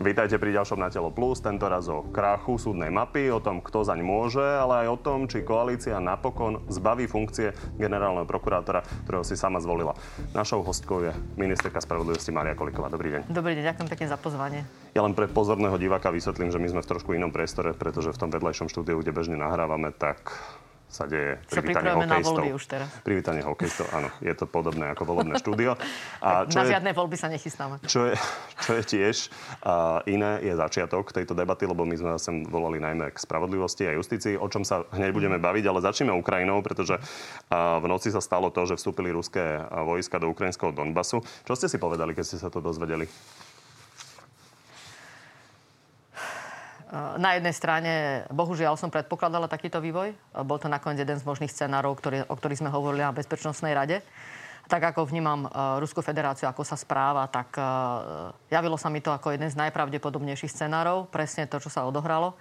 Vítajte pri ďalšom Na telo plus, tento raz o krachu súdnej mapy, o tom, kto zaň môže, ale aj o tom, či koalícia napokon zbaví funkcie generálneho prokurátora, ktorého si sama zvolila. Našou hostkou je ministerka spravodlivosti Maria Koliková. Dobrý deň. Dobrý deň, ďakujem pekne za pozvanie. Ja len pre pozorného diváka vysvetlím, že my sme v trošku inom priestore, pretože v tom vedľajšom štúdiu, kde bežne nahrávame, tak sa deje privítanie hokejistov. už teraz. Privítanie hokejistov, áno. Je to podobné ako volebné štúdio. A čo na je, žiadne voľby sa nechystáme. Čo je, čo je tiež a iné, je začiatok tejto debaty, lebo my sme sem volali najmä k spravodlivosti a justícii, o čom sa hneď budeme baviť, ale začneme Ukrajinou, pretože v noci sa stalo to, že vstúpili ruské vojska do ukrajinského Donbasu. Čo ste si povedali, keď ste sa to dozvedeli? Na jednej strane, bohužiaľ, som predpokladala takýto vývoj. Bol to nakoniec jeden z možných scenárov, ktorý, o ktorých sme hovorili na Bezpečnostnej rade. Tak ako vnímam uh, Ruskú federáciu, ako sa správa, tak uh, javilo sa mi to ako jeden z najpravdepodobnejších scenárov. Presne to, čo sa odohralo.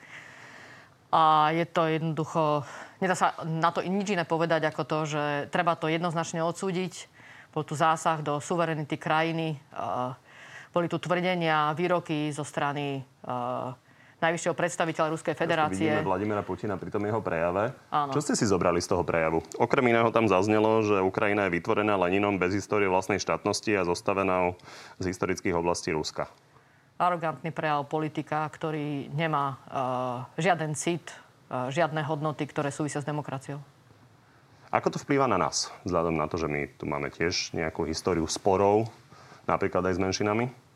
A je to jednoducho... Nedá sa na to nič iné povedať ako to, že treba to jednoznačne odsúdiť. Bol tu zásah do suverenity krajiny. Uh, boli tu tvrdenia, výroky zo strany najvyššieho predstaviteľa Ruskej federácie. Vidíme Vladimira Putina pri tom jeho prejave. Áno. Čo ste si zobrali z toho prejavu? Okrem iného tam zaznelo, že Ukrajina je vytvorená Leninom bez histórie vlastnej štátnosti a zostavená z historických oblastí Ruska. Arogantný prejav politika, ktorý nemá uh, žiaden cit, uh, žiadne hodnoty, ktoré súvisia s demokraciou. Ako to vplýva na nás, vzhľadom na to, že my tu máme tiež nejakú históriu sporov, napríklad aj s menšinami?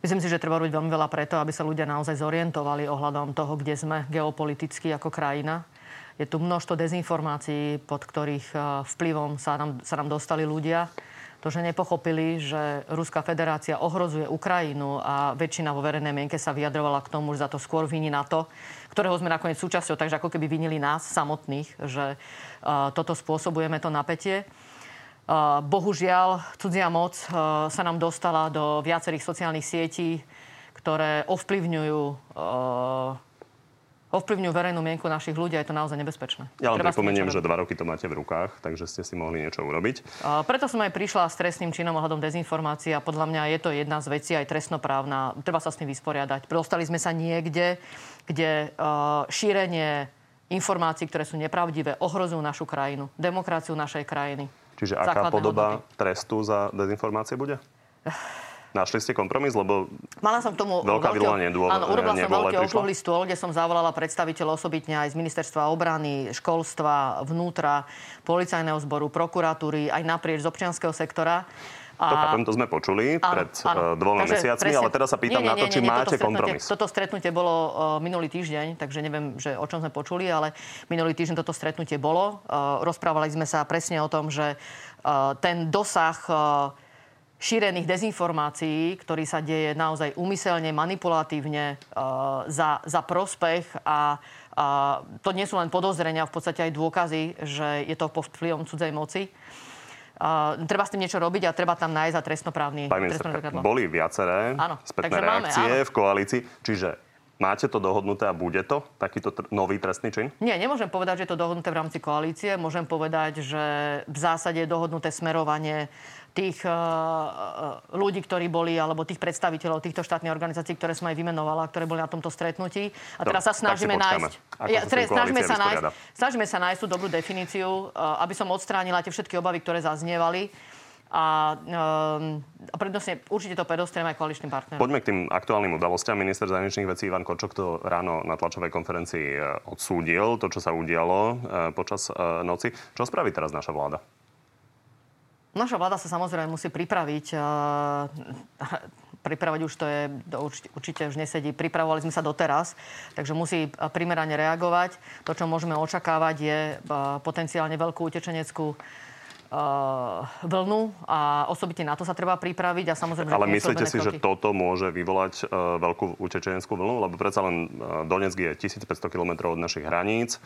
Myslím si, že treba robiť veľmi veľa preto, aby sa ľudia naozaj zorientovali ohľadom toho, kde sme geopoliticky ako krajina. Je tu množstvo dezinformácií, pod ktorých e, vplyvom sa nám, sa nám dostali ľudia. To, že nepochopili, že Ruská federácia ohrozuje Ukrajinu a väčšina vo verejnej mienke sa vyjadrovala k tomu, že za to skôr viní to, ktorého sme nakoniec súčasťou, takže ako keby vinili nás samotných, že uh, toto spôsobujeme to napätie. Bohužiaľ, cudzia moc sa nám dostala do viacerých sociálnych sietí, ktoré ovplyvňujú ovplyvňujú verejnú mienku našich ľudí a je to naozaj nebezpečné. Ja len pripomeniem, že dva roky to máte v rukách, takže ste si mohli niečo urobiť. Preto som aj prišla s trestným činom ohľadom dezinformácií a podľa mňa je to jedna z vecí aj trestnoprávna. Treba sa s tým vysporiadať. Dostali sme sa niekde, kde šírenie informácií, ktoré sú nepravdivé, ohrozujú našu krajinu, demokraciu našej krajiny. Čiže aká podoba hodnoty. trestu za dezinformácie bude? Našli ste kompromis, lebo Mala som k tomu veľká veľký, nedôle, áno, urobila som veľký okrúhly stôl, kde som zavolala predstaviteľov osobitne aj z ministerstva obrany, školstva, vnútra, policajného zboru, prokuratúry, aj naprieč z občianského sektora. To chápem, to sme počuli áno, pred áno. Eh, dvoma takže mesiacmi, presne, ale teraz sa pýtam nie, nie, na to, nie, či nie, máte toto kompromis. Toto stretnutie bolo uh, minulý týždeň, takže neviem, že o čom sme počuli, ale minulý týždeň toto stretnutie bolo. Uh, rozprávali sme sa presne o tom, že uh, ten dosah uh, šírených dezinformácií, ktorý sa deje naozaj úmyselne, manipulatívne uh, za, za prospech a uh, to nie sú len podozrenia, v podstate aj dôkazy, že je to pod vplyvom cudzej moci. Uh, treba s tým niečo robiť a treba tam nájsť za trestnoprávny... Pani boli viaceré áno, spätné reakcie máme, v koalícii, čiže Máte to dohodnuté a bude to takýto tr- nový trestný čin? Nie, nemôžem povedať, že je to dohodnuté v rámci koalície. Môžem povedať, že v zásade je dohodnuté smerovanie tých uh, ľudí, ktorí boli, alebo tých predstaviteľov týchto štátnych organizácií, ktoré som aj vymenovala, ktoré boli na tomto stretnutí. A teraz sa snažíme nájsť... Ja, snažíme, sa nájsť snažíme sa nájsť tú dobrú definíciu, uh, aby som odstránila tie všetky obavy, ktoré zaznievali a, um, a prednostne určite to predostriem aj koaličným partnerom. Poďme k tým aktuálnym udalostiam. Minister zahraničných vecí Ivan Kočok to ráno na tlačovej konferencii e, odsúdil, to, čo sa udialo uh, počas uh, noci. Čo spraví teraz naša vláda? Naša vláda sa samozrejme musí pripraviť. Pripravať už to je, určite, určite už nesedí. Pripravovali sme sa doteraz, takže musí primerane reagovať. To, čo môžeme očakávať, je potenciálne veľkú utečeneckú vlnu a osobitne na to sa treba pripraviť a samozrejme... Ale myslíte si, kroky. že toto môže vyvolať veľkú utečeneckú vlnu? Lebo predsa len Donetsk je 1500 km od našich hraníc.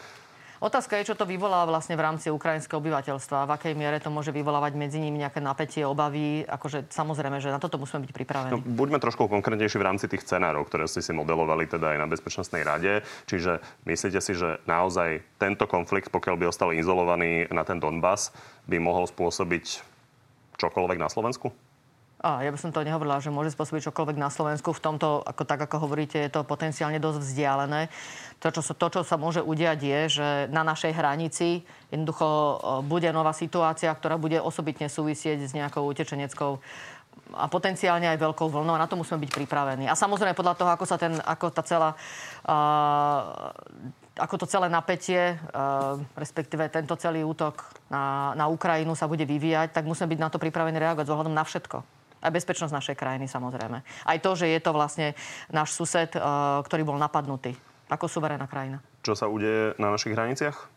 Otázka je, čo to vyvolá vlastne v rámci ukrajinského obyvateľstva. V akej miere to môže vyvolávať medzi nimi nejaké napätie, obavy. Akože samozrejme, že na toto musíme byť pripravení. No, buďme trošku konkrétnejší v rámci tých scenárov, ktoré ste si modelovali teda aj na Bezpečnostnej rade. Čiže myslíte si, že naozaj tento konflikt, pokiaľ by ostal izolovaný na ten Donbass, by mohol spôsobiť čokoľvek na Slovensku? A ja by som to nehovorila, že môže spôsobiť čokoľvek na Slovensku. V tomto, ako, tak ako hovoríte, je to potenciálne dosť vzdialené. To čo, sa, to, čo sa môže udiať, je, že na našej hranici jednoducho bude nová situácia, ktorá bude osobitne súvisieť s nejakou utečeneckou a potenciálne aj veľkou vlnou a na to musíme byť pripravení. A samozrejme podľa toho, ako sa ten, ako tá celá uh, ako to celé napätie, uh, respektíve tento celý útok na, na Ukrajinu sa bude vyvíjať, tak musíme byť na to pripravení reagovať s ohľadom na všetko aj bezpečnosť našej krajiny samozrejme. Aj to, že je to vlastne náš sused, eh, ktorý bol napadnutý ako suverénna krajina. Čo sa udeje na našich hraniciach?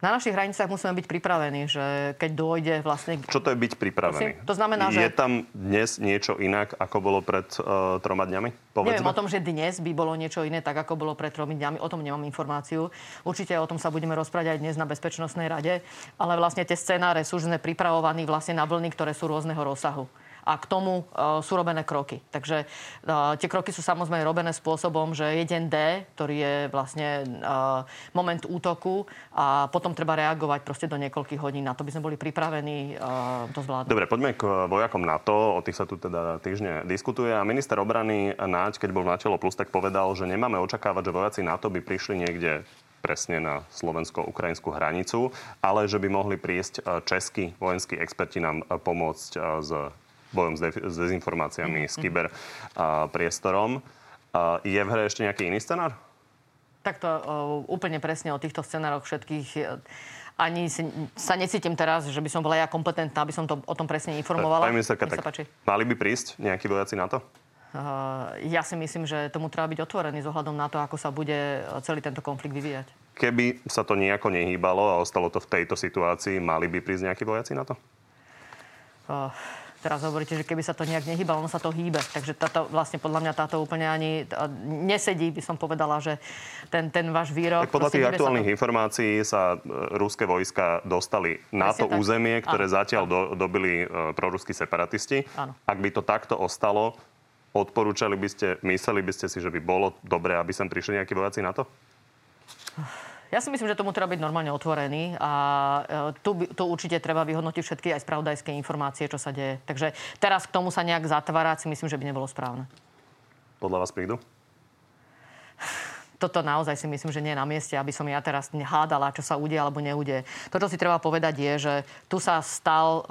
Na našich hraniciach musíme byť pripravení, že keď dôjde vlastne... Čo to je byť pripravený? To znamená, že... Je tam dnes niečo inak, ako bolo pred uh, troma dňami? Povedzme. Neviem o tom, že dnes by bolo niečo iné, tak ako bolo pred tromi dňami. O tom nemám informáciu. Určite o tom sa budeme rozprávať aj dnes na Bezpečnostnej rade. Ale vlastne tie scenáre sú už pripravovaní vlastne na vlny, ktoré sú rôzneho rozsahu a k tomu uh, sú robené kroky. Takže uh, tie kroky sú samozrejme robené spôsobom, že jeden D, ktorý je vlastne uh, moment útoku a potom treba reagovať proste do niekoľkých hodín. Na to by sme boli pripravení to zvládnuť. Dobre, poďme k vojakom NATO. O tých sa tu teda týždne diskutuje. A minister obrany Náď, keď bol na telo plus, tak povedal, že nemáme očakávať, že vojaci NATO by prišli niekde presne na slovensko-ukrajinskú hranicu, ale že by mohli prísť českí vojenskí experti nám pomôcť s bojom s, de- s dezinformáciami, mm-hmm. s kyber a, priestorom. A, je v hre ešte nejaký iný scenár? Takto uh, úplne presne o týchto scenároch všetkých ani si, sa necítim teraz, že by som bola ja kompetentná, aby som to, o tom presne informovala. Pani ministerka, tak mali by prísť nejakí vojaci na to? Uh, ja si myslím, že tomu treba byť otvorený s ohľadom na to, ako sa bude celý tento konflikt vyvíjať. Keby sa to nejako nehýbalo a ostalo to v tejto situácii, mali by prísť nejakí vojaci na to? Uh, Teraz hovoríte, že keby sa to nejak nehýbalo, ono sa to hýbe. Takže táto, vlastne podľa mňa táto úplne ani nesedí, by som povedala, že ten, ten váš výrok... Tak podľa tých aktuálnych sa to... informácií sa e, ruské vojska dostali na to tak. územie, ktoré áno, zatiaľ Do, dobili uh, proruskí separatisti. Áno. Ak by to takto ostalo, odporúčali by ste, mysleli by ste si, že by bolo dobré, aby sem prišli nejakí vojaci na to? Ja si myslím, že tomu treba byť normálne otvorený a e, tu, tu určite treba vyhodnotiť všetky aj spravodajské informácie, čo sa deje. Takže teraz k tomu sa nejak zatvárať si myslím, že by nebolo správne. Podľa vás prídu? toto naozaj si myslím, že nie je na mieste, aby som ja teraz hádala, čo sa udie alebo neudie. To, čo si treba povedať, je, že tu sa stal uh,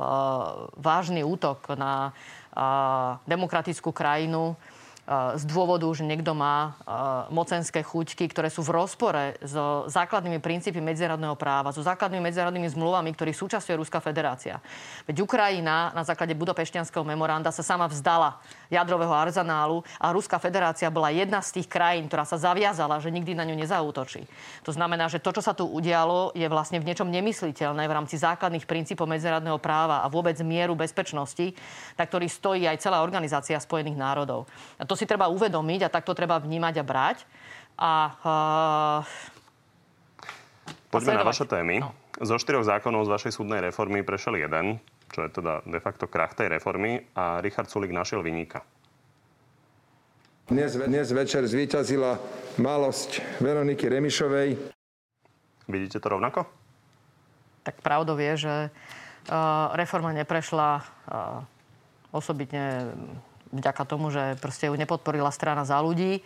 vážny útok na uh, demokratickú krajinu, z dôvodu, že niekto má mocenské chuťky, ktoré sú v rozpore so základnými princípy medzinárodného práva, so základnými medzinárodnými zmluvami, ktorých súčasťuje Ruská federácia. Veď Ukrajina na základe Budapešťanského memoranda sa sama vzdala jadrového arzenálu a Ruská federácia bola jedna z tých krajín, ktorá sa zaviazala, že nikdy na ňu nezautočí. To znamená, že to, čo sa tu udialo, je vlastne v niečom nemysliteľné v rámci základných princípov medzinárodného práva a vôbec mieru bezpečnosti, na ktorý stojí aj celá organizácia Spojených národov. A to si treba uvedomiť a takto treba vnímať a brať. A, uh, Poďme na vaše témy. No. Zo štyroch zákonov z vašej súdnej reformy prešiel jeden, čo je teda de facto krach tej reformy a Richard Sulik našiel vyníka. Dnes, dnes večer zvíťazila malosť Veroniky Remišovej. Vidíte to rovnako? Tak pravdou je, že uh, reforma neprešla uh, osobitne vďaka tomu, že proste ju nepodporila strana za ľudí,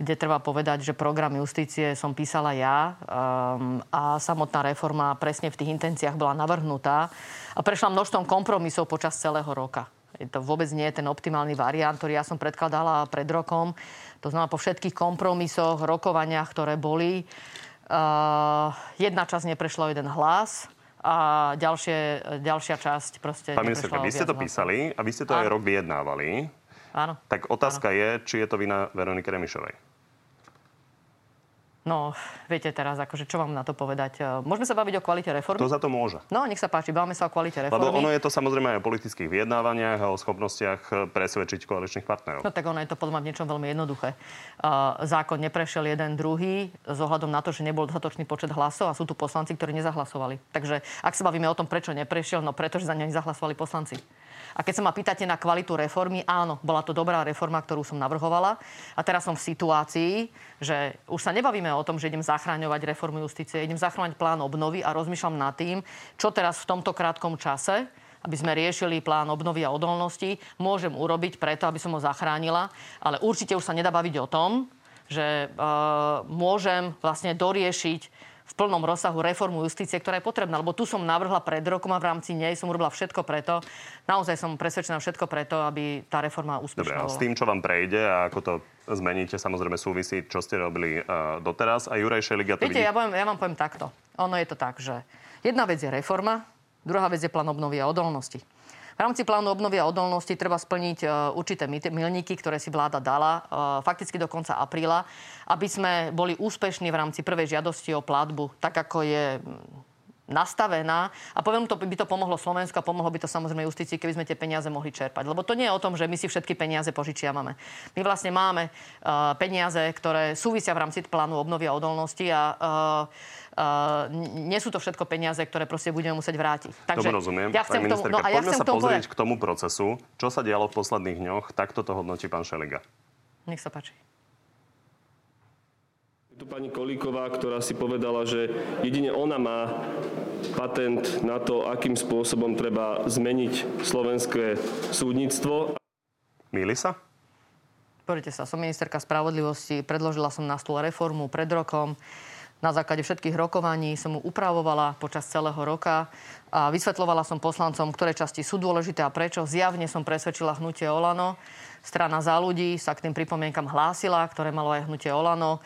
kde treba povedať, že program justície som písala ja um, a samotná reforma presne v tých intenciách bola navrhnutá a prešla množstvom kompromisov počas celého roka. To vôbec nie je ten optimálny variant, ktorý ja som predkladala pred rokom. To znamená, po všetkých kompromisoch, rokovaniach, ktoré boli, uh, jedna časť neprešla jeden hlas a ďalšie, ďalšia časť proste Pán ministerka, vy ste to písali a vy ste to a... aj rok vyjednávali. Áno. Tak otázka áno. je, či je to vina Veroniky Remišovej. No, viete teraz, akože čo vám na to povedať? E, môžeme sa baviť o kvalite reformy? To za to môže. No, nech sa páči, bavíme sa o kvalite reformy. Lebo ono je to samozrejme aj o politických vyjednávaniach a o schopnostiach presvedčiť koaličných partnerov. No tak ono je to podľa v niečom veľmi jednoduché. Uh, zákon neprešiel jeden druhý z ohľadom na to, že nebol dostatočný počet hlasov a sú tu poslanci, ktorí nezahlasovali. Takže ak sa bavíme o tom, prečo neprešiel, no pretože za ňo nezahlasovali poslanci. A keď sa ma pýtate na kvalitu reformy, áno, bola to dobrá reforma, ktorú som navrhovala. A teraz som v situácii, že už sa nebavíme o tom, že idem zachráňovať reformu justície, idem zachráňovať plán obnovy a rozmýšľam nad tým, čo teraz v tomto krátkom čase aby sme riešili plán obnovy a odolnosti, môžem urobiť preto, aby som ho zachránila, ale určite už sa nedá baviť o tom, že uh, môžem vlastne doriešiť v plnom rozsahu reformu justície, ktorá je potrebná. Lebo tu som navrhla pred rokom a v rámci nej som urobila všetko preto, naozaj som presvedčená všetko preto, aby tá reforma úspešná Dobre, s tým, čo vám prejde a ako to zmeníte, samozrejme súvisí, čo ste robili uh, doteraz. A Juraj Šeliga to Viete, vidí... ja, poviem, ja vám poviem takto. Ono je to tak, že jedna vec je reforma, druhá vec je plán obnovy a odolnosti. V rámci plánu obnovy a odolnosti treba splniť e, určité milníky, ktoré si vláda dala e, fakticky do konca apríla, aby sme boli úspešní v rámci prvej žiadosti o platbu, tak ako je nastavená a poviem to, by to pomohlo Slovensku a pomohlo by to samozrejme justícii, keby sme tie peniaze mohli čerpať. Lebo to nie je o tom, že my si všetky peniaze požičiavame. My vlastne máme uh, peniaze, ktoré súvisia v rámci plánu obnovy a odolnosti a uh, Uh, nie sú to všetko peniaze, ktoré proste budeme musieť vrátiť. Takže tomu rozumiem. Ja chcem tomu, no a ja poďme chcem sa pozrieť povedať... k tomu procesu. Čo sa dialo v posledných dňoch, takto to hodnotí pán Šeliga. Nech sa páči. Tu pani Kolíková, ktorá si povedala, že jedine ona má patent na to, akým spôsobom treba zmeniť slovenské súdnictvo. Míli sa? Pozrite sa, som ministerka spravodlivosti, predložila som na stôl reformu pred rokom. Na základe všetkých rokovaní som mu upravovala počas celého roka a vysvetlovala som poslancom, ktoré časti sú dôležité a prečo. Zjavne som presvedčila hnutie Olano. Strana za ľudí sa k tým pripomienkam hlásila, ktoré malo aj hnutie Olano.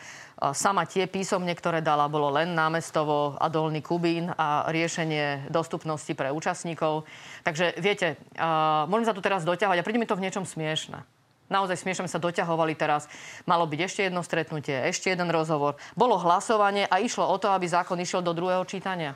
Sama tie písomne, ktoré dala, bolo len námestovo a dolný Kubín a riešenie dostupnosti pre účastníkov. Takže viete, môžem sa tu teraz doťahovať a príde mi to v niečom smiešne. Naozaj smiešne sa doťahovali teraz. Malo byť ešte jedno stretnutie, ešte jeden rozhovor. Bolo hlasovanie a išlo o to, aby zákon išiel do druhého čítania.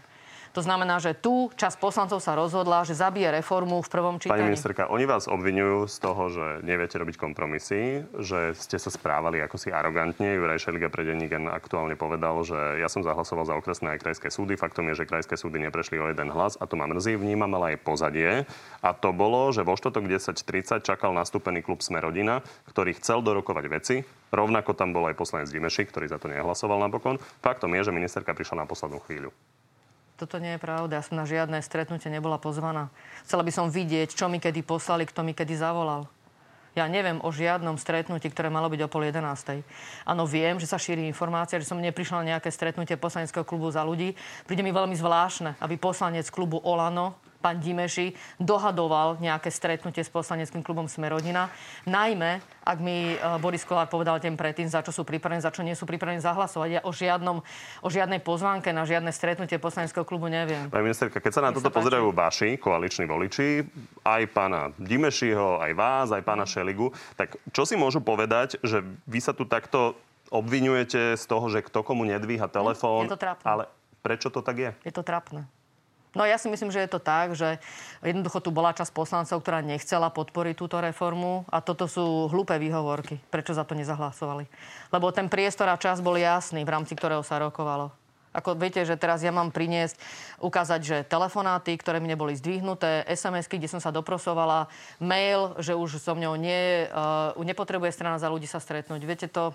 To znamená, že tu čas poslancov sa rozhodla, že zabije reformu v prvom čítaní. Pani ministerka, oni vás obvinujú z toho, že neviete robiť kompromisy, že ste sa správali ako si arogantne. Juraj Šeliga pre Denníken aktuálne povedal, že ja som zahlasoval za okresné aj krajské súdy. Faktom je, že krajské súdy neprešli o jeden hlas a to ma mrzí. Vnímam ale aj pozadie. A to bolo, že vo štotok 10.30 čakal nastúpený klub Smerodina, ktorý chcel dorokovať veci. Rovnako tam bol aj poslanec Dimeši, ktorý za to nehlasoval napokon. Faktom je, že ministerka prišla na poslednú chvíľu toto nie je pravda. Ja som na žiadne stretnutie nebola pozvaná. Chcela by som vidieť, čo mi kedy poslali, kto mi kedy zavolal. Ja neviem o žiadnom stretnutí, ktoré malo byť o pol jedenástej. Áno, viem, že sa šíri informácia, že som neprišla na nejaké stretnutie poslaneckého klubu za ľudí. Príde mi veľmi zvláštne, aby poslanec klubu Olano pán Dimeši dohadoval nejaké stretnutie s poslaneckým klubom Smerodina. Najmä, ak mi e, Boris Kolár povedal tým predtým, za čo sú pripravení, za čo nie sú pripravení zahlasovať. Ja o, žiadnom, o žiadnej pozvánke na žiadne stretnutie poslaneckého klubu neviem. Pani ministerka, keď sa na toto pozerajú vaši koaliční voliči, aj pána Dimešiho, aj vás, aj pána Šeligu, tak čo si môžu povedať, že vy sa tu takto obvinujete z toho, že kto komu nedvíha telefón. Je to trápne. Ale prečo to tak je? Je to trápne. No ja si myslím, že je to tak, že jednoducho tu bola časť poslancov, ktorá nechcela podporiť túto reformu a toto sú hlúpe výhovorky. Prečo za to nezahlasovali? Lebo ten priestor a čas bol jasný, v rámci ktorého sa rokovalo. Ako viete, že teraz ja mám priniesť, ukázať, že telefonáty, ktoré mi neboli zdvihnuté, SMS-ky, kde som sa doprosovala, mail, že už so mňou nie, uh, nepotrebuje strana za ľudí sa stretnúť. Viete to,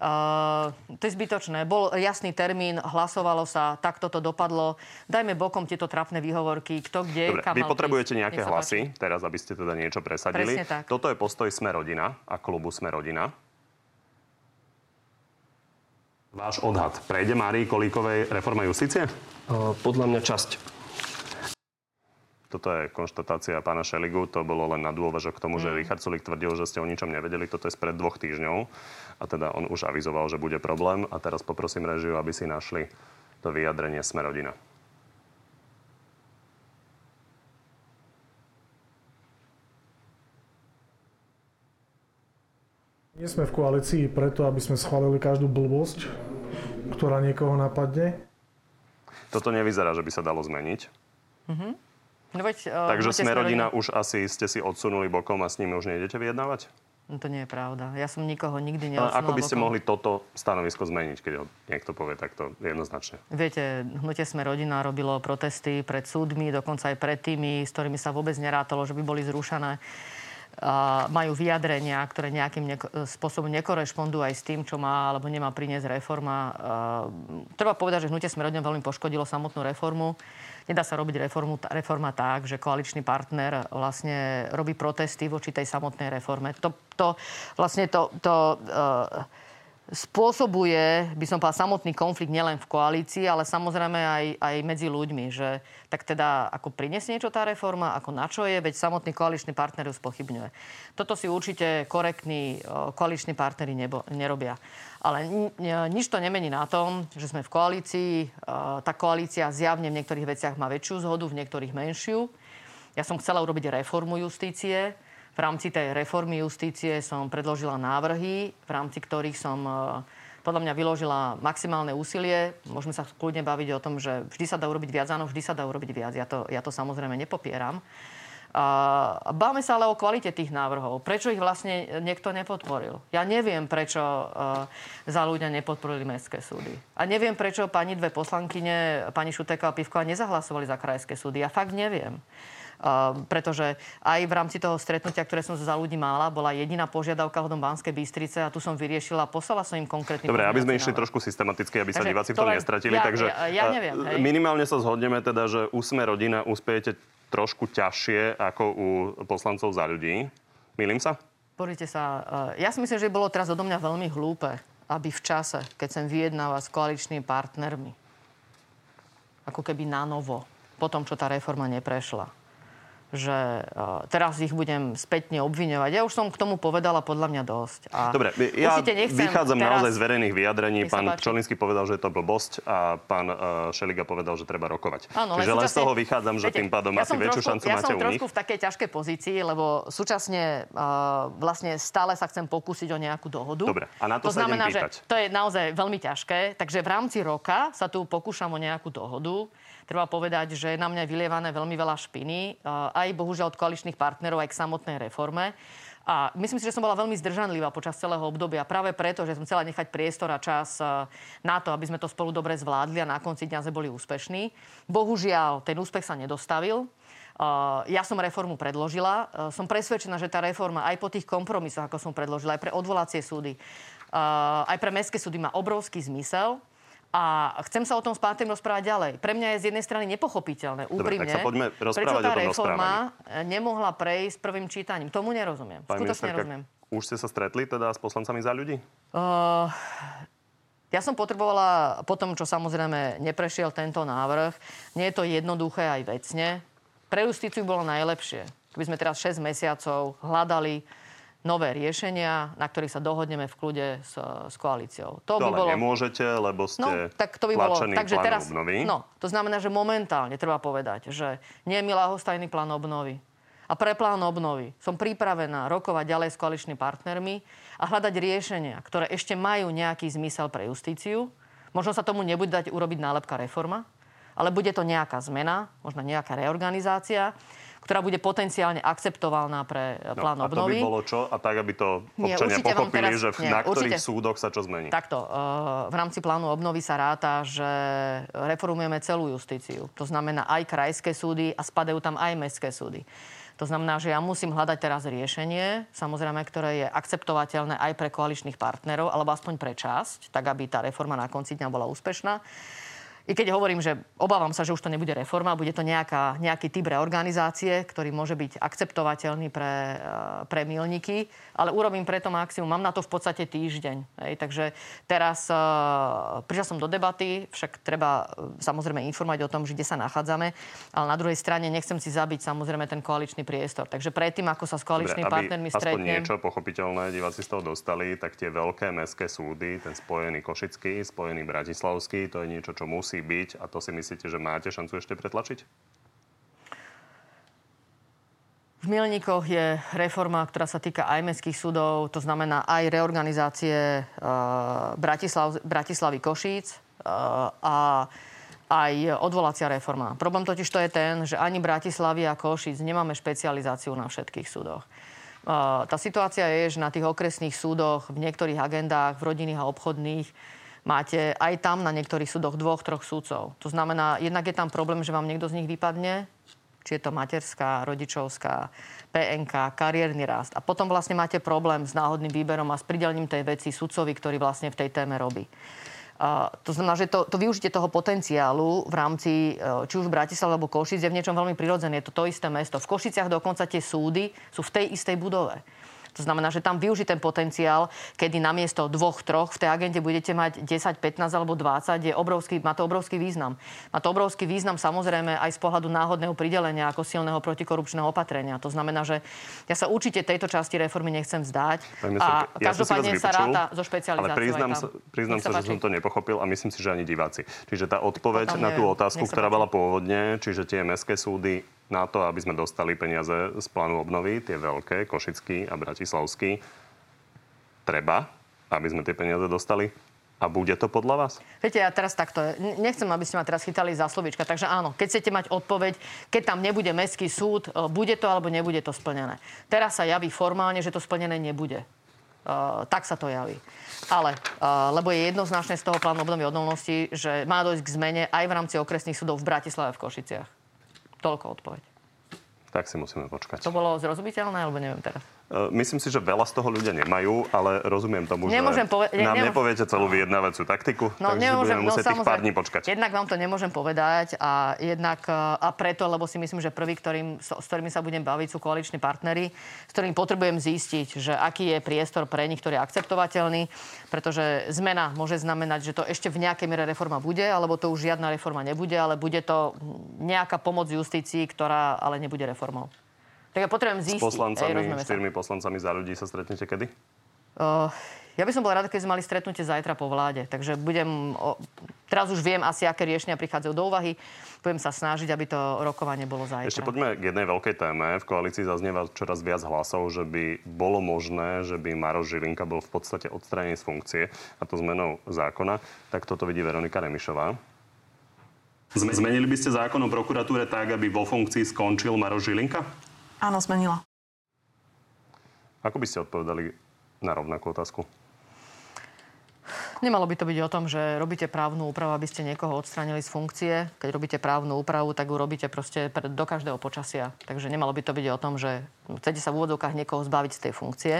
Uh, to je zbytočné. Bol jasný termín, hlasovalo sa, takto to dopadlo. Dajme bokom tieto trapné výhovorky, kto kde, Dobre, kam vy potrebujete nejaké hlasy, teraz, aby ste teda niečo presadili. Toto je postoj Sme rodina a klubu Sme rodina. Váš odhad. Prejde Márii Kolíkovej reforma justície? Uh, podľa mňa časť. Toto je konštatácia pána Šeligu, to bolo len na dôvažok k tomu, mm. že Richard Sulik tvrdil, že ste o ničom nevedeli. Toto je spred dvoch týždňov a teda on už avizoval, že bude problém a teraz poprosím režiu, aby si našli to vyjadrenie Smerodina. Nie sme v koalícii preto, aby sme schválili každú blbosť, ktorá niekoho napadne. Toto nevyzerá, že by sa dalo zmeniť. Mm-hmm. No veď, uh, Takže sme rodina už asi ste si odsunuli bokom a s nimi už nejdete vyjednávať? No to nie je pravda. Ja som nikoho nikdy neodsunula Ako by ste bokom. mohli toto stanovisko zmeniť, keď ho niekto povie takto jednoznačne? Viete, hnutie Sme rodina robilo protesty pred súdmi, dokonca aj pred tými, s ktorými sa vôbec nerátalo, že by boli zrušené. Uh, majú vyjadrenia, ktoré nejakým neko- spôsobom nekorešpondujú aj s tým, čo má alebo nemá priniesť reforma. Uh, treba povedať, že hnutie Sme rodina veľmi poškodilo samotnú reformu. Nedá sa robiť reformu, reforma tak, že koaličný partner vlastne robí protesty voči tej samotnej reforme. To, to vlastne to, to uh, spôsobuje, by som povedal, samotný konflikt nielen v koalícii, ale samozrejme aj, aj medzi ľuďmi, že tak teda ako prinesie niečo tá reforma, ako na čo je, veď samotný koaličný partner ju spochybňuje. Toto si určite korektní koaliční partnery nebo, nerobia. Ale nič to nemení na tom, že sme v koalícii. Tá koalícia zjavne v niektorých veciach má väčšiu zhodu, v niektorých menšiu. Ja som chcela urobiť reformu justície v rámci tej reformy justície som predložila návrhy, v rámci ktorých som e, podľa mňa vyložila maximálne úsilie. Môžeme sa kľudne baviť o tom, že vždy sa dá urobiť viac, áno, vždy sa dá urobiť viac. Ja to, ja to samozrejme nepopieram. A báme sa ale o kvalite tých návrhov. Prečo ich vlastne niekto nepodporil? Ja neviem, prečo uh, za ľudia nepodporili mestské súdy. A neviem, prečo pani dve poslankyne, pani Šuteka a Pivková, nezahlasovali za krajské súdy. Ja fakt neviem. Ehm, pretože aj v rámci toho stretnutia, ktoré som za ľudí mala, bola jediná požiadavka hodom Banskej Bystrice a tu som vyriešila, poslala som im konkrétny Dobre, aby sme išli trošku systematicky, aby sa diváci v tom nestratili. Ja, takže ja, ja neviem, hej. minimálne sa zhodneme teda, že u Sme rodina uspiejete trošku ťažšie ako u poslancov za ľudí. Milím sa? Pozrite sa, eh, ja si myslím, že bolo teraz odo mňa veľmi hlúpe, aby v čase, keď som vyjednáva s koaličnými partnermi, ako keby na novo, po tom, čo tá reforma neprešla, že uh, teraz ich budem spätne obviňovať. Ja už som k tomu povedala podľa mňa dosť. A Dobre, ja vychádzam teraz... naozaj z verejných vyjadrení. Pán Pčolinský povedal, že je to blbosť a pán uh, Šeliga povedal, že treba rokovať. Áno, Čiže len z toho vychádzam, že tým pádom ja asi väčšiu šancu ja máte u nich. Ja som trošku v takej ťažkej pozícii, lebo súčasne uh, vlastne stále sa chcem pokúsiť o nejakú dohodu. Dobre, a na to, to sa znamená, že to je naozaj veľmi ťažké. Takže v rámci roka sa tu pokúšam o nejakú dohodu. Treba povedať, že je na mňa vylievané veľmi veľa špiny, aj bohužiaľ od koaličných partnerov, aj k samotnej reforme. A myslím si, že som bola veľmi zdržanlivá počas celého obdobia práve preto, že som chcela nechať priestor a čas na to, aby sme to spolu dobre zvládli a na konci dňa sme boli úspešní. Bohužiaľ, ten úspech sa nedostavil. Ja som reformu predložila. Som presvedčená, že tá reforma aj po tých kompromisoch, ako som predložila, aj pre odvolacie súdy, aj pre mestské súdy má obrovský zmysel. A chcem sa o tom s Pátem rozprávať ďalej. Pre mňa je z jednej strany nepochopiteľné, úprimne, Dobre, tak sa poďme prečo tá reforma nemohla prejsť prvým čítaním. Tomu nerozumiem. Pán Skutočne nerozumiem. Už ste sa stretli teda s poslancami za ľudí? Uh, ja som potrebovala, po tom, čo samozrejme neprešiel tento návrh, nie je to jednoduché aj vecne. Pre justíciu bolo najlepšie, keby sme teraz 6 mesiacov hľadali nové riešenia, na ktorých sa dohodneme v kľude s, s koalíciou. To, to by bolo... nemôžete, lebo ste no, tak to by bolo... Takže teraz, obnovy. No, to znamená, že momentálne treba povedať, že nie je mi ľahostajný plán obnovy. A pre plán obnovy som pripravená rokovať ďalej s koaličnými partnermi a hľadať riešenia, ktoré ešte majú nejaký zmysel pre justíciu. Možno sa tomu nebude dať urobiť nálepka reforma, ale bude to nejaká zmena, možno nejaká reorganizácia ktorá bude potenciálne akceptovaná pre eh, plán no, obnovy. A to by bolo čo? A tak, aby to občania nie, pochopili, teraz, že v, nie, na ktorých určite, súdoch sa čo zmení? Takto. Uh, v rámci plánu obnovy sa ráta, že reformujeme celú justíciu. To znamená aj krajské súdy a spadajú tam aj mestské súdy. To znamená, že ja musím hľadať teraz riešenie, samozrejme, ktoré je akceptovateľné aj pre koaličných partnerov, alebo aspoň pre časť, tak aby tá reforma na konci dňa bola úspešná. I keď hovorím, že obávam sa, že už to nebude reforma, bude to nejaká, nejaký typ reorganizácie, ktorý môže byť akceptovateľný pre, eh, pre milníky, ale urobím preto maximum. Mám na to v podstate týždeň. Hej. Takže teraz uh, prišiel som do debaty, však treba uh, samozrejme informovať o tom, že kde sa nachádzame, ale na druhej strane nechcem si zabiť samozrejme ten koaličný priestor. Takže predtým, ako sa s koaličnými Dobre, partnermi stretnem... niečo pochopiteľné diváci z toho dostali, tak tie veľké mestské súdy, ten spojený Košický, spojený Bratislavský, to je niečo, čo musí byť a to si myslíte, že máte šancu ešte pretlačiť? V Mielnikoch je reforma, ktorá sa týka aj mestských súdov, to znamená aj reorganizácie uh, Bratislav, Bratislavy Košíc uh, a aj odvolacia reforma. Problém totiž to je ten, že ani Bratislavy a Košic nemáme špecializáciu na všetkých súdoch. Uh, tá situácia je, že na tých okresných súdoch, v niektorých agendách, v rodinných a obchodných, máte aj tam na niektorých súdoch dvoch, troch súdcov. To znamená, jednak je tam problém, že vám niekto z nich vypadne, či je to materská, rodičovská, PNK, kariérny rast. A potom vlastne máte problém s náhodným výberom a s pridelením tej veci sudcovi, ktorý vlastne v tej téme robí. to znamená, že to, to využitie toho potenciálu v rámci e, či už Bratislava alebo Košic je v niečom veľmi prirodzené. Je to to isté mesto. V Košiciach dokonca tie súdy sú v tej istej budove. To znamená, že tam využiť ten potenciál, kedy namiesto dvoch, troch v tej agente budete mať 10, 15 alebo 20, je obrovský, má to obrovský význam. Má to obrovský význam samozrejme aj z pohľadu náhodného pridelenia ako silného protikorupčného opatrenia. To znamená, že ja sa určite tejto časti reformy nechcem vzdať. a ja každopádne sa ráta zo špecializáciou. Ale priznám, sa, priznám sa, sa že som to nepochopil a myslím si, že ani diváci. Čiže tá odpoveď na tú otázku, ktorá bola pôvodne, čiže tie mestské súdy na to, aby sme dostali peniaze z plánu obnovy, tie veľké, Košický a Bratislavský, treba, aby sme tie peniaze dostali? A bude to podľa vás? Viete, ja teraz takto, nechcem, aby ste ma teraz chytali za slovička, takže áno, keď chcete mať odpoveď, keď tam nebude mestský súd, e, bude to alebo nebude to splnené. Teraz sa javí formálne, že to splnené nebude. Uh, tak sa to javí. Ale, uh, lebo je jednoznačné z toho plánu obnovy odolnosti, že má dojsť k zmene aj v rámci okresných súdov v Bratislave v Košiciach. Toľko odpoveď. Tak si musíme počkať. To bolo zrozumiteľné, alebo neviem teraz? E, myslím si, že veľa z toho ľudia nemajú, ale rozumiem tomu, nemôžem že pove- ne, nám nemôžem... nepoviete celú vyjednávacú taktiku, no, takže nemôžem, budeme no, musieť no, tých pár dní počkať. Jednak vám to nemôžem povedať a jednak e, a preto, lebo si myslím, že prvý, ktorým, s ktorými sa budem baviť, sú koaliční partnery, s ktorými potrebujem zistiť, že aký je priestor pre nich, ktorý je akceptovateľný, pretože zmena môže znamenať, že to ešte v nejakej miere reforma bude, alebo to už žiadna reforma nebude, ale bude to nejaká pomoc justícii, ktorá ale nebude reformou. Tak ja potrebujem zistiť. S poslancami, štyrmi poslancami za ľudí sa stretnete kedy? Uh, ja by som bola rada, keď sme mali stretnutie zajtra po vláde. Takže budem... O, teraz už viem asi, aké riešenia prichádzajú do úvahy. Budem sa snažiť, aby to rokovanie bolo zajtra. Ešte poďme k jednej veľkej téme. V koalícii zaznieva čoraz viac hlasov, že by bolo možné, že by Maroš Žilinka bol v podstate odstranený z funkcie a to zmenou zákona. Tak toto vidí Veronika Remišová. Zmenili by ste zákon o prokuratúre tak, aby vo funkcii skončil Maroš Žilinka? Áno, zmenila. Ako by ste odpovedali na rovnakú otázku? Nemalo by to byť o tom, že robíte právnu úpravu, aby ste niekoho odstránili z funkcie. Keď robíte právnu úpravu, tak ju robíte proste do každého počasia. Takže nemalo by to byť o tom, že chcete sa v úvodovkách niekoho zbaviť z tej funkcie.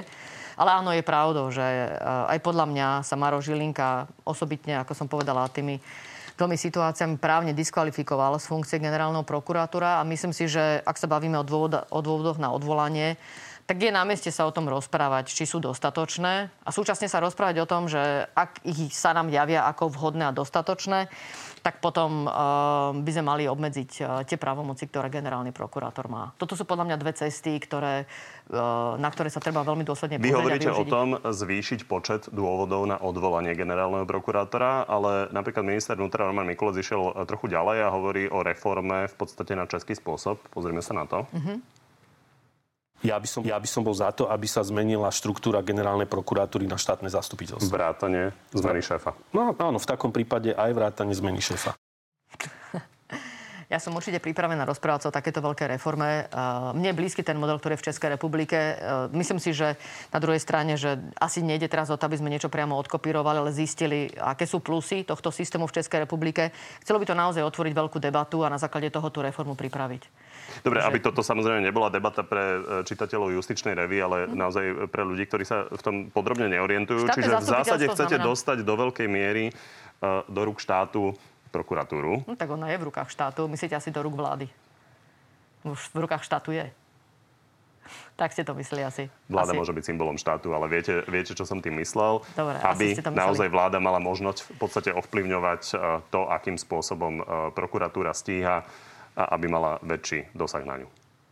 Ale áno, je pravdou, že eh, aj podľa mňa sa Maro Žilinka osobitne, ako som povedala, tými dvomi situáciami právne diskvalifikoval z funkcie generálneho prokurátora a myslím si, že ak sa bavíme o, dôvod, o dôvodoch na odvolanie, tak je na mieste sa o tom rozprávať, či sú dostatočné a súčasne sa rozprávať o tom, že ak ich sa nám javia ako vhodné a dostatočné, tak potom uh, by sme mali obmedziť uh, tie právomoci, ktoré generálny prokurátor má. Toto sú podľa mňa dve cesty, ktoré, uh, na ktoré sa treba veľmi dôsledne Vy hovoríte o tom zvýšiť počet dôvodov na odvolanie generálneho prokurátora, ale napríklad minister vnútra Roman Mikulec išiel trochu ďalej a hovorí o reforme v podstate na český spôsob. Pozrieme sa na to. Uh-huh. Ja by, som, ja by som bol za to, aby sa zmenila štruktúra generálnej prokuratúry na štátne zastupiteľstvo. Vrátanie zmeny šéfa. No áno, v takom prípade aj vrátanie zmeny šéfa. Ja som určite pripravená rozprávať sa o takéto veľké reforme. Mne je blízky ten model, ktorý je v Českej republike. Myslím si, že na druhej strane, že asi nejde teraz o to, aby sme niečo priamo odkopírovali, ale zistili, aké sú plusy tohto systému v Českej republike. Chcelo by to naozaj otvoriť veľkú debatu a na základe toho tú reformu pripraviť. Dobre, aby toto samozrejme nebola debata pre e, čitateľov justičnej revy, ale mm. naozaj pre ľudí, ktorí sa v tom podrobne neorientujú. Štátne Čiže v zásade chcete znamená... dostať do veľkej miery uh, do rúk štátu prokuratúru. No, tak ona je v rukách štátu. Myslíte asi do rúk vlády? Už v rukách štátu je. Tak ste to mysleli asi. Vláda asi. môže byť symbolom štátu, ale viete, viete čo som tým myslel? Dobre, aby naozaj vláda mala možnosť v podstate ovplyvňovať e, to, akým spôsobom prokuratúra stíha, aby mala väčší dosah na ňu.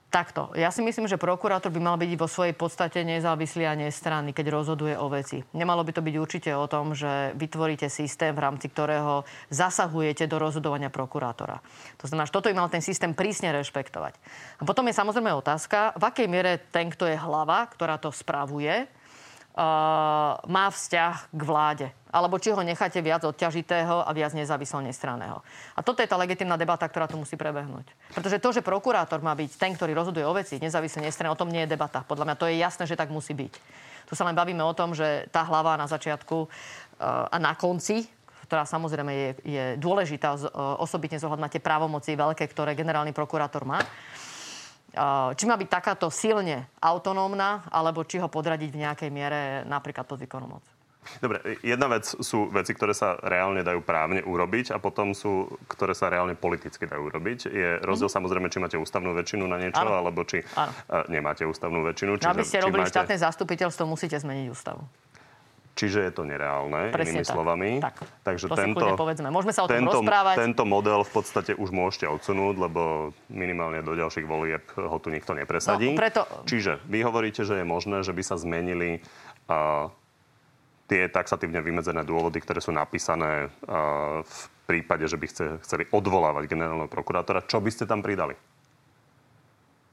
Takto. Ja si myslím, že prokurátor by mal byť vo svojej podstate nezávislý a nestranný, keď rozhoduje o veci. Nemalo by to byť určite o tom, že vytvoríte systém, v rámci ktorého zasahujete do rozhodovania prokurátora. To znamená, že toto by mal ten systém prísne rešpektovať. A potom je samozrejme otázka, v akej miere ten, kto je hlava, ktorá to spravuje, má vzťah k vláde. Alebo či ho necháte viac odťažitého a viac nezávislo nestranného. A toto je tá legitimná debata, ktorá tu musí prebehnúť. Pretože to, že prokurátor má byť ten, ktorý rozhoduje o veci, nezávisle nestranného, o tom nie je debata. Podľa mňa to je jasné, že tak musí byť. Tu sa len bavíme o tom, že tá hlava na začiatku uh, a na konci ktorá samozrejme je, je dôležitá, osobitne zohľad právomoci veľké, ktoré generálny prokurátor má či má byť takáto silne autonómna, alebo či ho podradiť v nejakej miere napríklad pod výkonnú moc. Dobre, jedna vec sú veci, ktoré sa reálne dajú právne urobiť a potom sú, ktoré sa reálne politicky dajú urobiť. Je rozdiel mm-hmm. samozrejme, či máte ústavnú väčšinu na niečo, ano. alebo či ano. nemáte ústavnú väčšinu. Čiže, no, aby ste robili máte... štátne zastupiteľstvo, musíte zmeniť ústavu. Čiže je to nereálne, Presne inými tak. slovami. Tak. Takže to tento, povedzme. Môžeme sa o tom tento, rozprávať. Tento model v podstate už môžete odsunúť, lebo minimálne do ďalších volieb ho tu nikto nepresadí. No, preto... Čiže vy hovoríte, že je možné, že by sa zmenili uh, tie taxatívne vymedzené dôvody, ktoré sú napísané uh, v prípade, že by chce, chceli odvolávať generálneho prokurátora. Čo by ste tam pridali?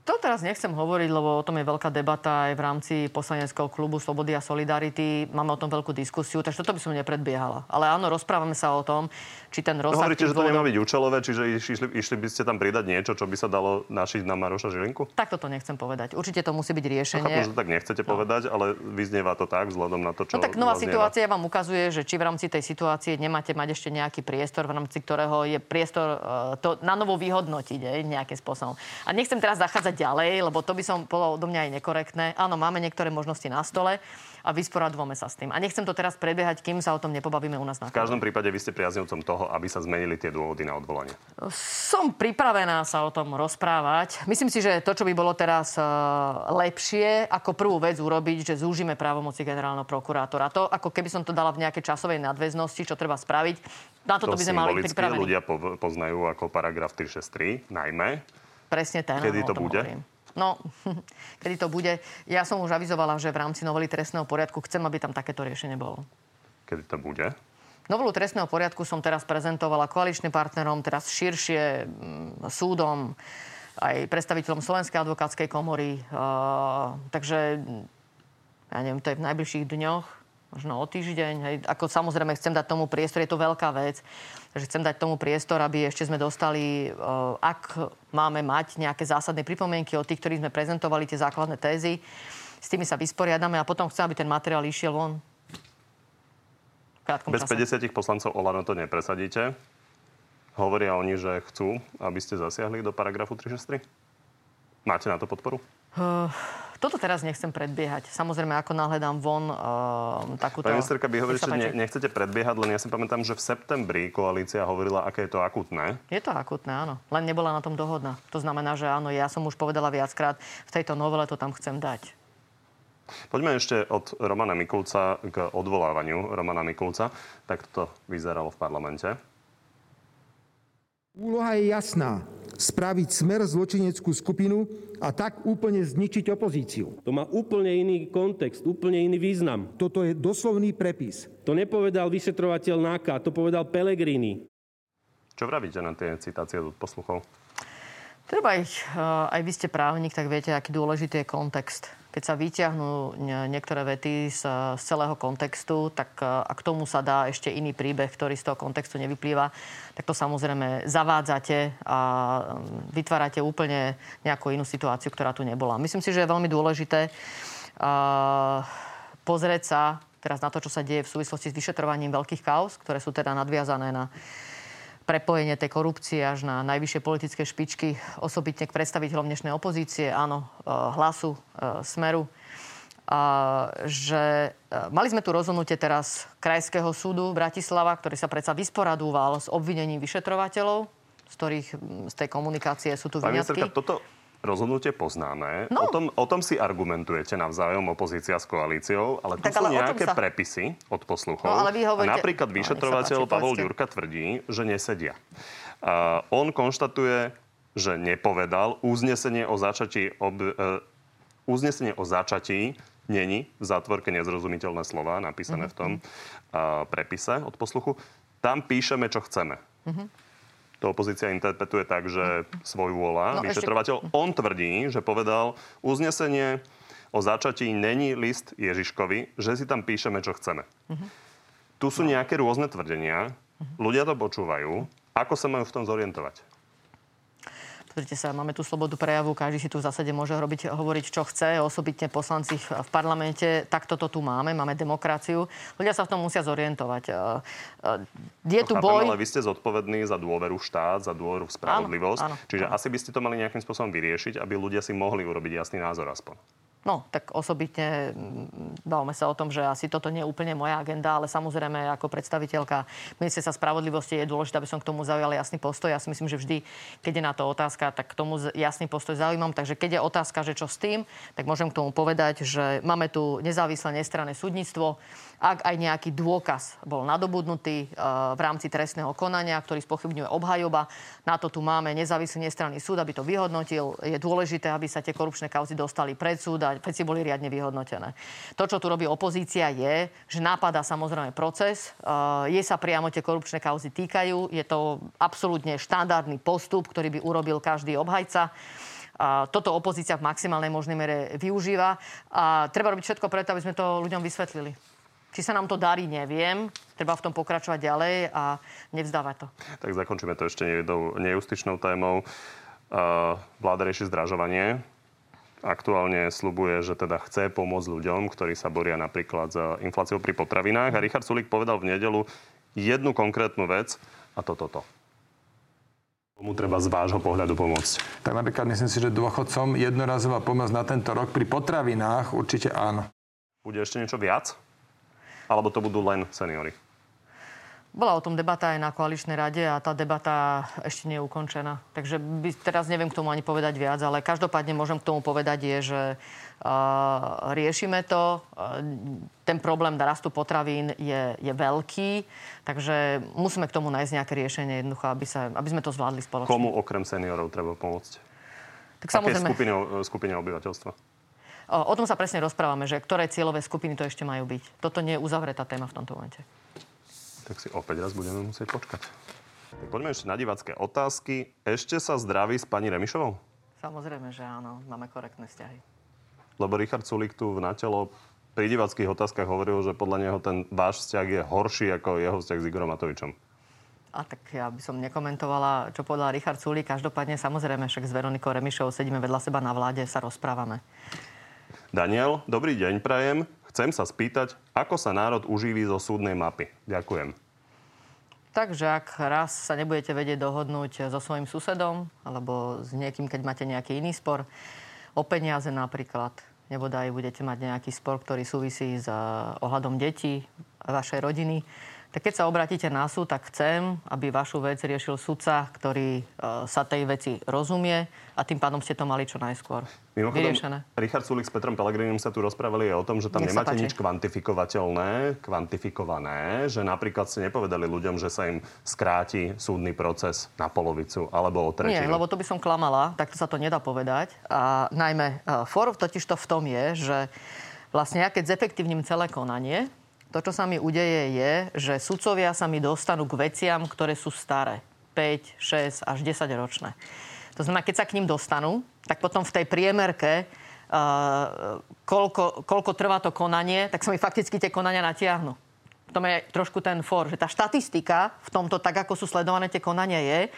To teraz nechcem hovoriť, lebo o tom je veľká debata aj v rámci poslaneckého klubu Slobody a Solidarity. Máme o tom veľkú diskusiu, takže toto by som nepredbiehala. Ale áno, rozprávame sa o tom, či ten rozsah... No, hovoríte, že to nemá byť účelové, čiže išli, išli by ste tam pridať niečo, čo by sa dalo našiť na Maroša Žilinku? Tak toto nechcem povedať. Určite to musí byť riešenie. No, že tak nechcete no. povedať, ale vyznieva to tak vzhľadom na to, čo... No tak nová situácia vám ukazuje, že či v rámci tej situácie nemáte mať ešte nejaký priestor, v rámci ktorého je priestor uh, to na novo vyhodnotiť aj, nejakým spôsobom. A nechcem teraz zachádzať ďalej, lebo to by som bolo odo mňa aj nekorektné. Áno, máme niektoré možnosti na stole a vysporadujeme sa s tým. A nechcem to teraz prebiehať, kým sa o tom nepobavíme u nás na V každom prípade vy ste priaznivcom toho, aby sa zmenili tie dôvody na odvolanie. Som pripravená sa o tom rozprávať. Myslím si, že to, čo by bolo teraz uh, lepšie, ako prvú vec urobiť, že zúžime právomoci generálneho prokurátora. To, ako keby som to dala v nejakej časovej nadväznosti, čo treba spraviť, na toto to by sme mali pripravení. ľudia poznajú ako paragraf 363, najmä. Presne ten. Kedy to bude? Hovorím. No, kedy to bude. Ja som už avizovala, že v rámci novely trestného poriadku chcem, aby tam takéto riešenie bolo. Kedy to bude? Novelu trestného poriadku som teraz prezentovala koaličným partnerom, teraz širšie mm, súdom, aj predstaviteľom Slovenskej advokátskej komory. Uh, takže, ja neviem, to je v najbližších dňoch možno o týždeň. Hej. Ako samozrejme chcem dať tomu priestor, je to veľká vec, takže chcem dať tomu priestor, aby ešte sme dostali, eh, ak máme mať nejaké zásadné pripomienky od tých, ktorí sme prezentovali tie základné tézy, s tými sa vysporiadame a potom chcem, aby ten materiál išiel von. Bez čase. 50 poslancov Olano to nepresadíte. Hovoria oni, že chcú, aby ste zasiahli do paragrafu 363? Máte na to podporu? Uh, toto teraz nechcem predbiehať. Samozrejme, ako náhle dám von uh, takúto... Pani ministerka, vy hovoríte, že ne, nechcete predbiehať, len ja si pamätám, že v septembri koalícia hovorila, aké je to akutné. Je to akutné, áno. Len nebola na tom dohodná. To znamená, že áno, ja som už povedala viackrát, v tejto novele to tam chcem dať. Poďme ešte od Romana Mikulca k odvolávaniu Romana Mikulca. Tak to vyzeralo v parlamente. Úloha je jasná. Spraviť smer zločineckú skupinu a tak úplne zničiť opozíciu. To má úplne iný kontext, úplne iný význam. Toto je doslovný prepis. To nepovedal vyšetrovateľ Náka, to povedal Pelegrini. Čo vravíte na tie citácie od posluchov? Treba ich, eh, aj vy ste právnik, tak viete, aký dôležitý je kontext keď sa vyťahnú niektoré vety z, z celého kontextu, tak e, a k tomu sa dá ešte iný príbeh, ktorý z toho kontextu nevyplýva, tak to samozrejme zavádzate a mm, vytvárate úplne nejakú inú situáciu, ktorá tu nebola. Myslím si, že je veľmi dôležité uh, pozrieť sa teraz na to, čo sa deje v súvislosti s vyšetrovaním veľkých kaos, ktoré sú teda nadviazané na prepojenie tej korupcie až na najvyššie politické špičky, osobitne k predstaviteľom dnešnej opozície, áno, e, hlasu, e, smeru. A, že e, mali sme tu rozhodnutie teraz Krajského súdu Bratislava, ktorý sa predsa vysporadúval s obvinením vyšetrovateľov, z ktorých z tej komunikácie sú tu vyňatky. toto rozhodnutie poznáme. No. O, tom, o tom si argumentujete navzájom opozícia s koalíciou, ale tu tak, sú ale nejaké sa... prepisy od posluchov. No, ale vy hovoríte... Napríklad no, vyšetrovateľ no, Pavol Ďurka tvrdí, že nesedia. Uh, on konštatuje, že nepovedal uznesenie o začatí ob, uh, uznesenie o začatí není v zátvorke nezrozumiteľné slova napísané mm-hmm. v tom uh, prepise od posluchu. Tam píšeme, čo chceme. Mm-hmm to opozícia interpretuje tak, že svoj vôľa, no, vyšetrovateľ, ešte... on tvrdí, že povedal uznesenie o začatí není list Ježiškovi, že si tam píšeme, čo chceme. Uh-huh. Tu sú no. nejaké rôzne tvrdenia, uh-huh. ľudia to počúvajú. Ako sa majú v tom zorientovať? Pozrite sa, máme tu slobodu prejavu, každý si tu v zásade môže robiť, hovoriť, čo chce, osobitne poslanci v parlamente. Tak toto tu máme, máme demokraciu. Ľudia sa v tom musia zorientovať. E, e, je tu boj... Ale vy ste zodpovední za dôveru štát, za dôveru spravodlivosť. Áno, áno, Čiže áno. asi by ste to mali nejakým spôsobom vyriešiť, aby ľudia si mohli urobiť jasný názor aspoň. No, tak osobitne mm, bavme sa o tom, že asi toto nie je úplne moja agenda, ale samozrejme ako predstaviteľka ministerstva spravodlivosti je dôležité, aby som k tomu zaujala jasný postoj. Ja si myslím, že vždy, keď je na to otázka, tak k tomu jasný postoj zaujímam. Takže keď je otázka, že čo s tým, tak môžem k tomu povedať, že máme tu nezávislé nestranné súdnictvo. Ak aj nejaký dôkaz bol nadobudnutý e, v rámci trestného konania, ktorý spochybňuje obhajoba, na to tu máme nezávislý nestranný súd, aby to vyhodnotil. Je dôležité, aby sa tie korupčné kauzy dostali pred súd a veci boli riadne vyhodnotené. To, čo tu robí opozícia, je, že nápada samozrejme proces. E, je sa priamo tie korupčné kauzy týkajú. Je to absolútne štandardný postup, ktorý by urobil každý obhajca. A toto opozícia v maximálnej možnej mere využíva. A treba robiť všetko preto, aby sme to ľuďom vysvetlili. Či sa nám to darí, neviem. Treba v tom pokračovať ďalej a nevzdávať to. Tak zakončíme to ešte jednou nejustičnou témou. Vláda rieši zdražovanie. Aktuálne slubuje, že teda chce pomôcť ľuďom, ktorí sa boria napríklad s infláciou pri potravinách. A Richard Sulik povedal v nedelu jednu konkrétnu vec a toto. To, to. Komu treba z vášho pohľadu pomôcť? Tak napríklad myslím si, že dôchodcom jednorazová pomoc na tento rok pri potravinách určite áno. Bude ešte niečo viac? Alebo to budú len seniory? Bola o tom debata aj na koaličnej rade a tá debata ešte nie je ukončená. Takže by, teraz neviem k tomu ani povedať viac, ale každopádne môžem k tomu povedať je, že uh, riešime to. Uh, ten problém rastu potravín je, je veľký, takže musíme k tomu nájsť nejaké riešenie jednoducho, aby, sa, aby sme to zvládli spoločne. Komu okrem seniorov treba pomôcť? Tak samozrejme... skupine, skupine obyvateľstva? O tom sa presne rozprávame, že ktoré cieľové skupiny to ešte majú byť. Toto nie je uzavretá téma v tomto momente. Tak si opäť raz budeme musieť počkať. Tak poďme ešte na divacké otázky. Ešte sa zdraví s pani Remišovou? Samozrejme, že áno. Máme korektné vzťahy. Lebo Richard Sulik tu v natelo pri divackých otázkach hovoril, že podľa neho ten váš vzťah je horší ako jeho vzťah s Igorom Matovičom. A tak ja by som nekomentovala, čo povedal Richard Sulik. Každopádne, samozrejme, však s Veronikou Remišovou sedíme vedľa seba na vláde, sa rozprávame. Daniel, dobrý deň prajem. Chcem sa spýtať, ako sa národ uživí zo súdnej mapy. Ďakujem. Takže ak raz sa nebudete vedieť dohodnúť so svojím susedom alebo s niekým, keď máte nejaký iný spor, o peniaze napríklad, nebodaj budete mať nejaký spor, ktorý súvisí s eh, ohľadom detí, vašej rodiny, tak keď sa obratíte na súd, tak chcem, aby vašu vec riešil sudca, ktorý uh, sa tej veci rozumie a tým pádom ste to mali čo najskôr Mimochodom, vyriešené. Richard Sulik s Petrom Pelegrinim sa tu rozprávali aj o tom, že tam Nech nemáte nič kvantifikovateľné, kvantifikované, že napríklad ste nepovedali ľuďom, že sa im skráti súdny proces na polovicu alebo o tretinu. Nie, lebo to by som klamala, takto sa to nedá povedať. A najmä uh, for totiž to v tom je, že vlastne ja keď zefektívnim celé konanie, to, čo sa mi udeje, je, že sudcovia sa mi dostanú k veciam, ktoré sú staré. 5, 6 až 10 ročné. To znamená, keď sa k ním dostanú, tak potom v tej priemerke, uh, koľko, koľko trvá to konanie, tak sa mi fakticky tie konania natiahnu. V tom je trošku ten for, že tá štatistika v tomto, tak ako sú sledované tie konania, je,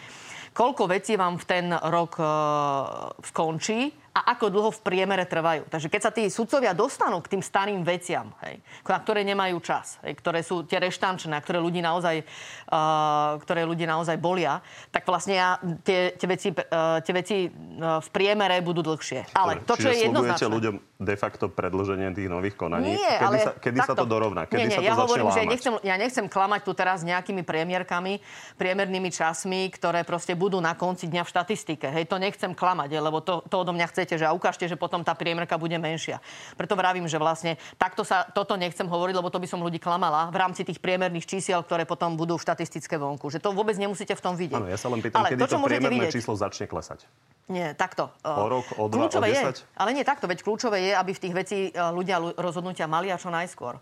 koľko vecí vám v ten rok uh, skončí a ako dlho v priemere trvajú. Takže keď sa tí sudcovia dostanú k tým starým veciam, hej, na ktoré nemajú čas, hej, ktoré sú tie reštančné, ktoré ľudí naozaj, uh, ktoré ľudí naozaj bolia, tak vlastne ja, tie, tie, veci, uh, tie veci uh, v priemere budú dlhšie. Ale to, čo je jednoznačné... ľuďom de facto predlženie tých nových konaní? Nie, kedy ale sa, kedy takto, sa to dorovná? Kedy nie, nie, sa to ja hovorím, lámať? že nechcem, ja nechcem klamať tu teraz nejakými premiérkami, priemernými časmi, ktoré proste budú na konci dňa v štatistike. Hej, to nechcem klamať, lebo to, to odo mňa chcete, že a ukážte, že potom tá priemerka bude menšia. Preto vravím, že vlastne takto sa toto nechcem hovoriť, lebo to by som ľudí klamala v rámci tých priemerných čísiel, ktoré potom budú v štatistické vonku. Že to vôbec nemusíte v tom vidieť. Áno, ja sa len pýtam, ale kedy to, to priemerné vidieť, číslo začne klesať. Nie, takto. O rok, o dva, kľúčové o 10? Je, ale nie takto, veď kľúčové je, aby v tých veci e, ľudia rozhodnutia mali a čo najskôr.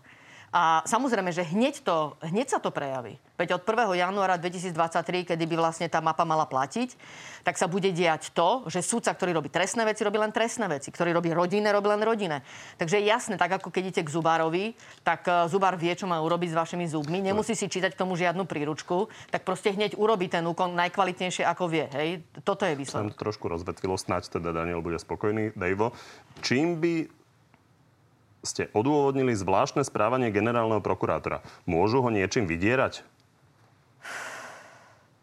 A samozrejme, že hneď, to, hneď sa to prejaví. Veď od 1. januára 2023, kedy by vlastne tá mapa mala platiť, tak sa bude diať to, že súdca, ktorý robí trestné veci, robí len trestné veci. Ktorý robí rodinné, robí len rodinné. Takže je jasné, tak ako keď idete k zubárovi, tak e, zubár vie, čo má urobiť s vašimi zubmi. Nemusí si čítať k tomu žiadnu príručku, tak proste hneď urobí ten úkon najkvalitnejšie, ako vie. Hej? Toto je výsledok. Som trošku rozvetvilo, snáď teda Daniel bude spokojný. Dejvo, čím by ste odôvodnili zvláštne správanie generálneho prokurátora. Môžu ho niečím vydierať?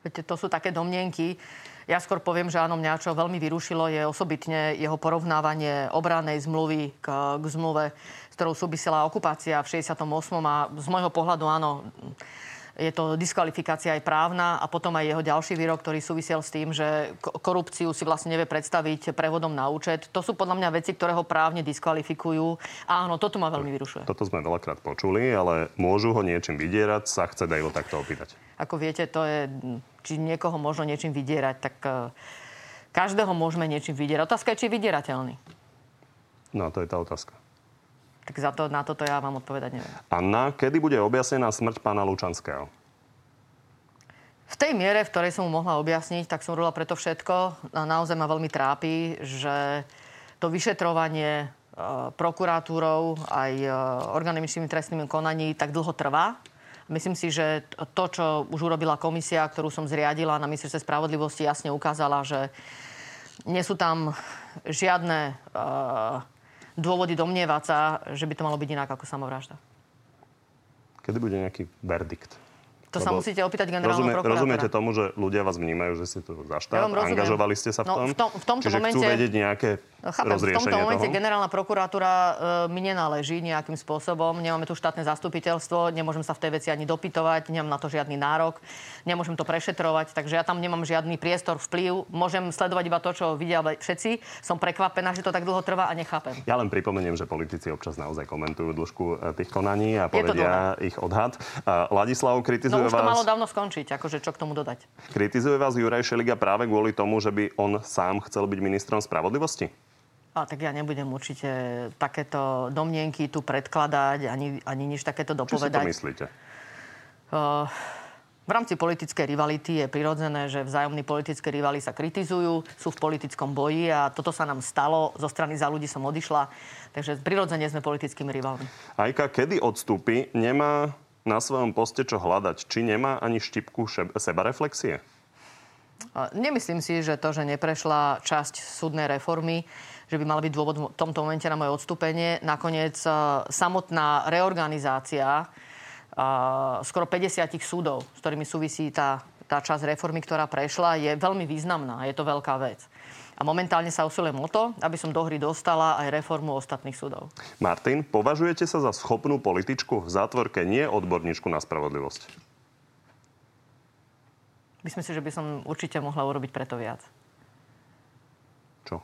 Viete, to sú také domnienky. Ja skôr poviem, že áno, mňa čo veľmi vyrušilo je osobitne jeho porovnávanie obranej zmluvy k, k zmluve, s ktorou súvisela okupácia v 68. A z môjho pohľadu áno, je to diskvalifikácia aj právna a potom aj jeho ďalší výrok, ktorý súvisel s tým, že korupciu si vlastne nevie predstaviť prevodom na účet. To sú podľa mňa veci, ktoré ho právne diskvalifikujú. A áno, toto ma veľmi vyrušuje. Toto sme veľakrát počuli, ale môžu ho niečím vydierať, sa chce Dejlo takto opýtať. Ako viete, to je, či niekoho možno niečím vydierať, tak e, každého môžeme niečím vydierať. Otázka je, či je vydierateľný. No, to je tá otázka. Tak za to, na toto ja vám odpovedať neviem. Anna, kedy bude objasnená smrť pána Lučanského? V tej miere, v ktorej som mu mohla objasniť, tak som robila preto všetko. A naozaj ma veľmi trápi, že to vyšetrovanie e, prokuratúrou aj e, orgánmi trestnými konaní tak dlho trvá. Myslím si, že to, čo už urobila komisia, ktorú som zriadila na ministerstve spravodlivosti, jasne ukázala, že nie sú tam žiadne uh, dôvody domnievať sa, že by to malo byť inak ako samovražda. Kedy bude nejaký verdikt? To sa musíte opýtať generálneho rozumie, prokurátora. Rozumiete tomu, že ľudia vás vnímajú, že ste tu za štát? Ja Angažovali ste sa v tom? No, v, tom v tomto Čiže momente... chcú vedieť nejaké No, chápem, v tomto momente toho? generálna prokuratúra e, mi nenáleží nejakým spôsobom. Nemáme tu štátne zastupiteľstvo, nemôžem sa v tej veci ani dopytovať, nemám na to žiadny nárok, nemôžem to prešetrovať, takže ja tam nemám žiadny priestor, vplyv. Môžem sledovať iba to, čo vidia všetci. Som prekvapená, že to tak dlho trvá a nechápem. Ja len pripomeniem, že politici občas naozaj komentujú dĺžku e, tých konaní a povedia ich odhad. Ladislav kritizuje no, už to vás... malo dávno skončiť, akože čo k tomu dodať. Kritizuje vás Juraj Šeliga práve kvôli tomu, že by on sám chcel byť ministrom spravodlivosti? A tak ja nebudem určite takéto domnienky tu predkladať, ani, ani nič takéto dopovedať. Čo si to myslíte? Uh, v rámci politickej rivality je prirodzené, že vzájomní politické rivali sa kritizujú, sú v politickom boji a toto sa nám stalo. Zo strany za ľudí som odišla, takže prirodzene sme politickými rivalmi. Ajka, kedy odstúpi, nemá na svojom poste čo hľadať? Či nemá ani štipku sebareflexie? Nemyslím si, že to, že neprešla časť súdnej reformy, že by mal byť dôvod v tomto momente na moje odstúpenie. Nakoniec e, samotná reorganizácia e, skoro 50 súdov, s ktorými súvisí tá, tá časť reformy, ktorá prešla, je veľmi významná. Je to veľká vec. A momentálne sa usilujem o to, aby som do hry dostala aj reformu ostatných súdov. Martin, považujete sa za schopnú političku v zátvorke, nie odborníčku na spravodlivosť? Myslím si, že by som určite mohla urobiť preto viac. Čo?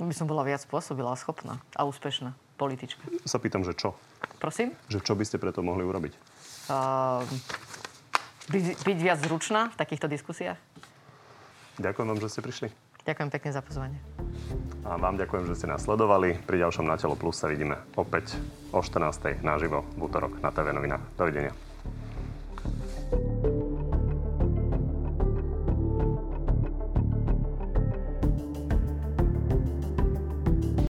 by som bola viac spôsobila, schopná a úspešná politička. Sa pýtam, že čo? Prosím? Že čo by ste preto mohli urobiť? Uh, byť, byť viac zručná v takýchto diskusiách. Ďakujem vám, že ste prišli. Ďakujem pekne za pozvanie. A vám ďakujem, že ste nás sledovali. Pri ďalšom Na telo plus sa vidíme opäť o 14.00 naživo v útorok na TV novinách. Dovidenia. thank you